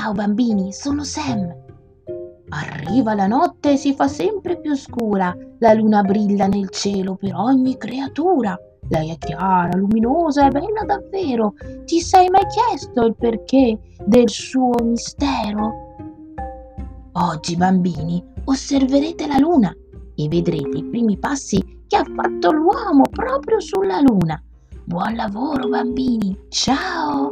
Ciao bambini, sono Sam. Arriva la notte e si fa sempre più scura, la luna brilla nel cielo per ogni creatura. Lei è chiara, luminosa e bella davvero. Ti sei mai chiesto il perché del suo mistero? Oggi, bambini, osserverete la luna e vedrete i primi passi che ha fatto l'uomo proprio sulla luna. Buon lavoro, bambini. Ciao!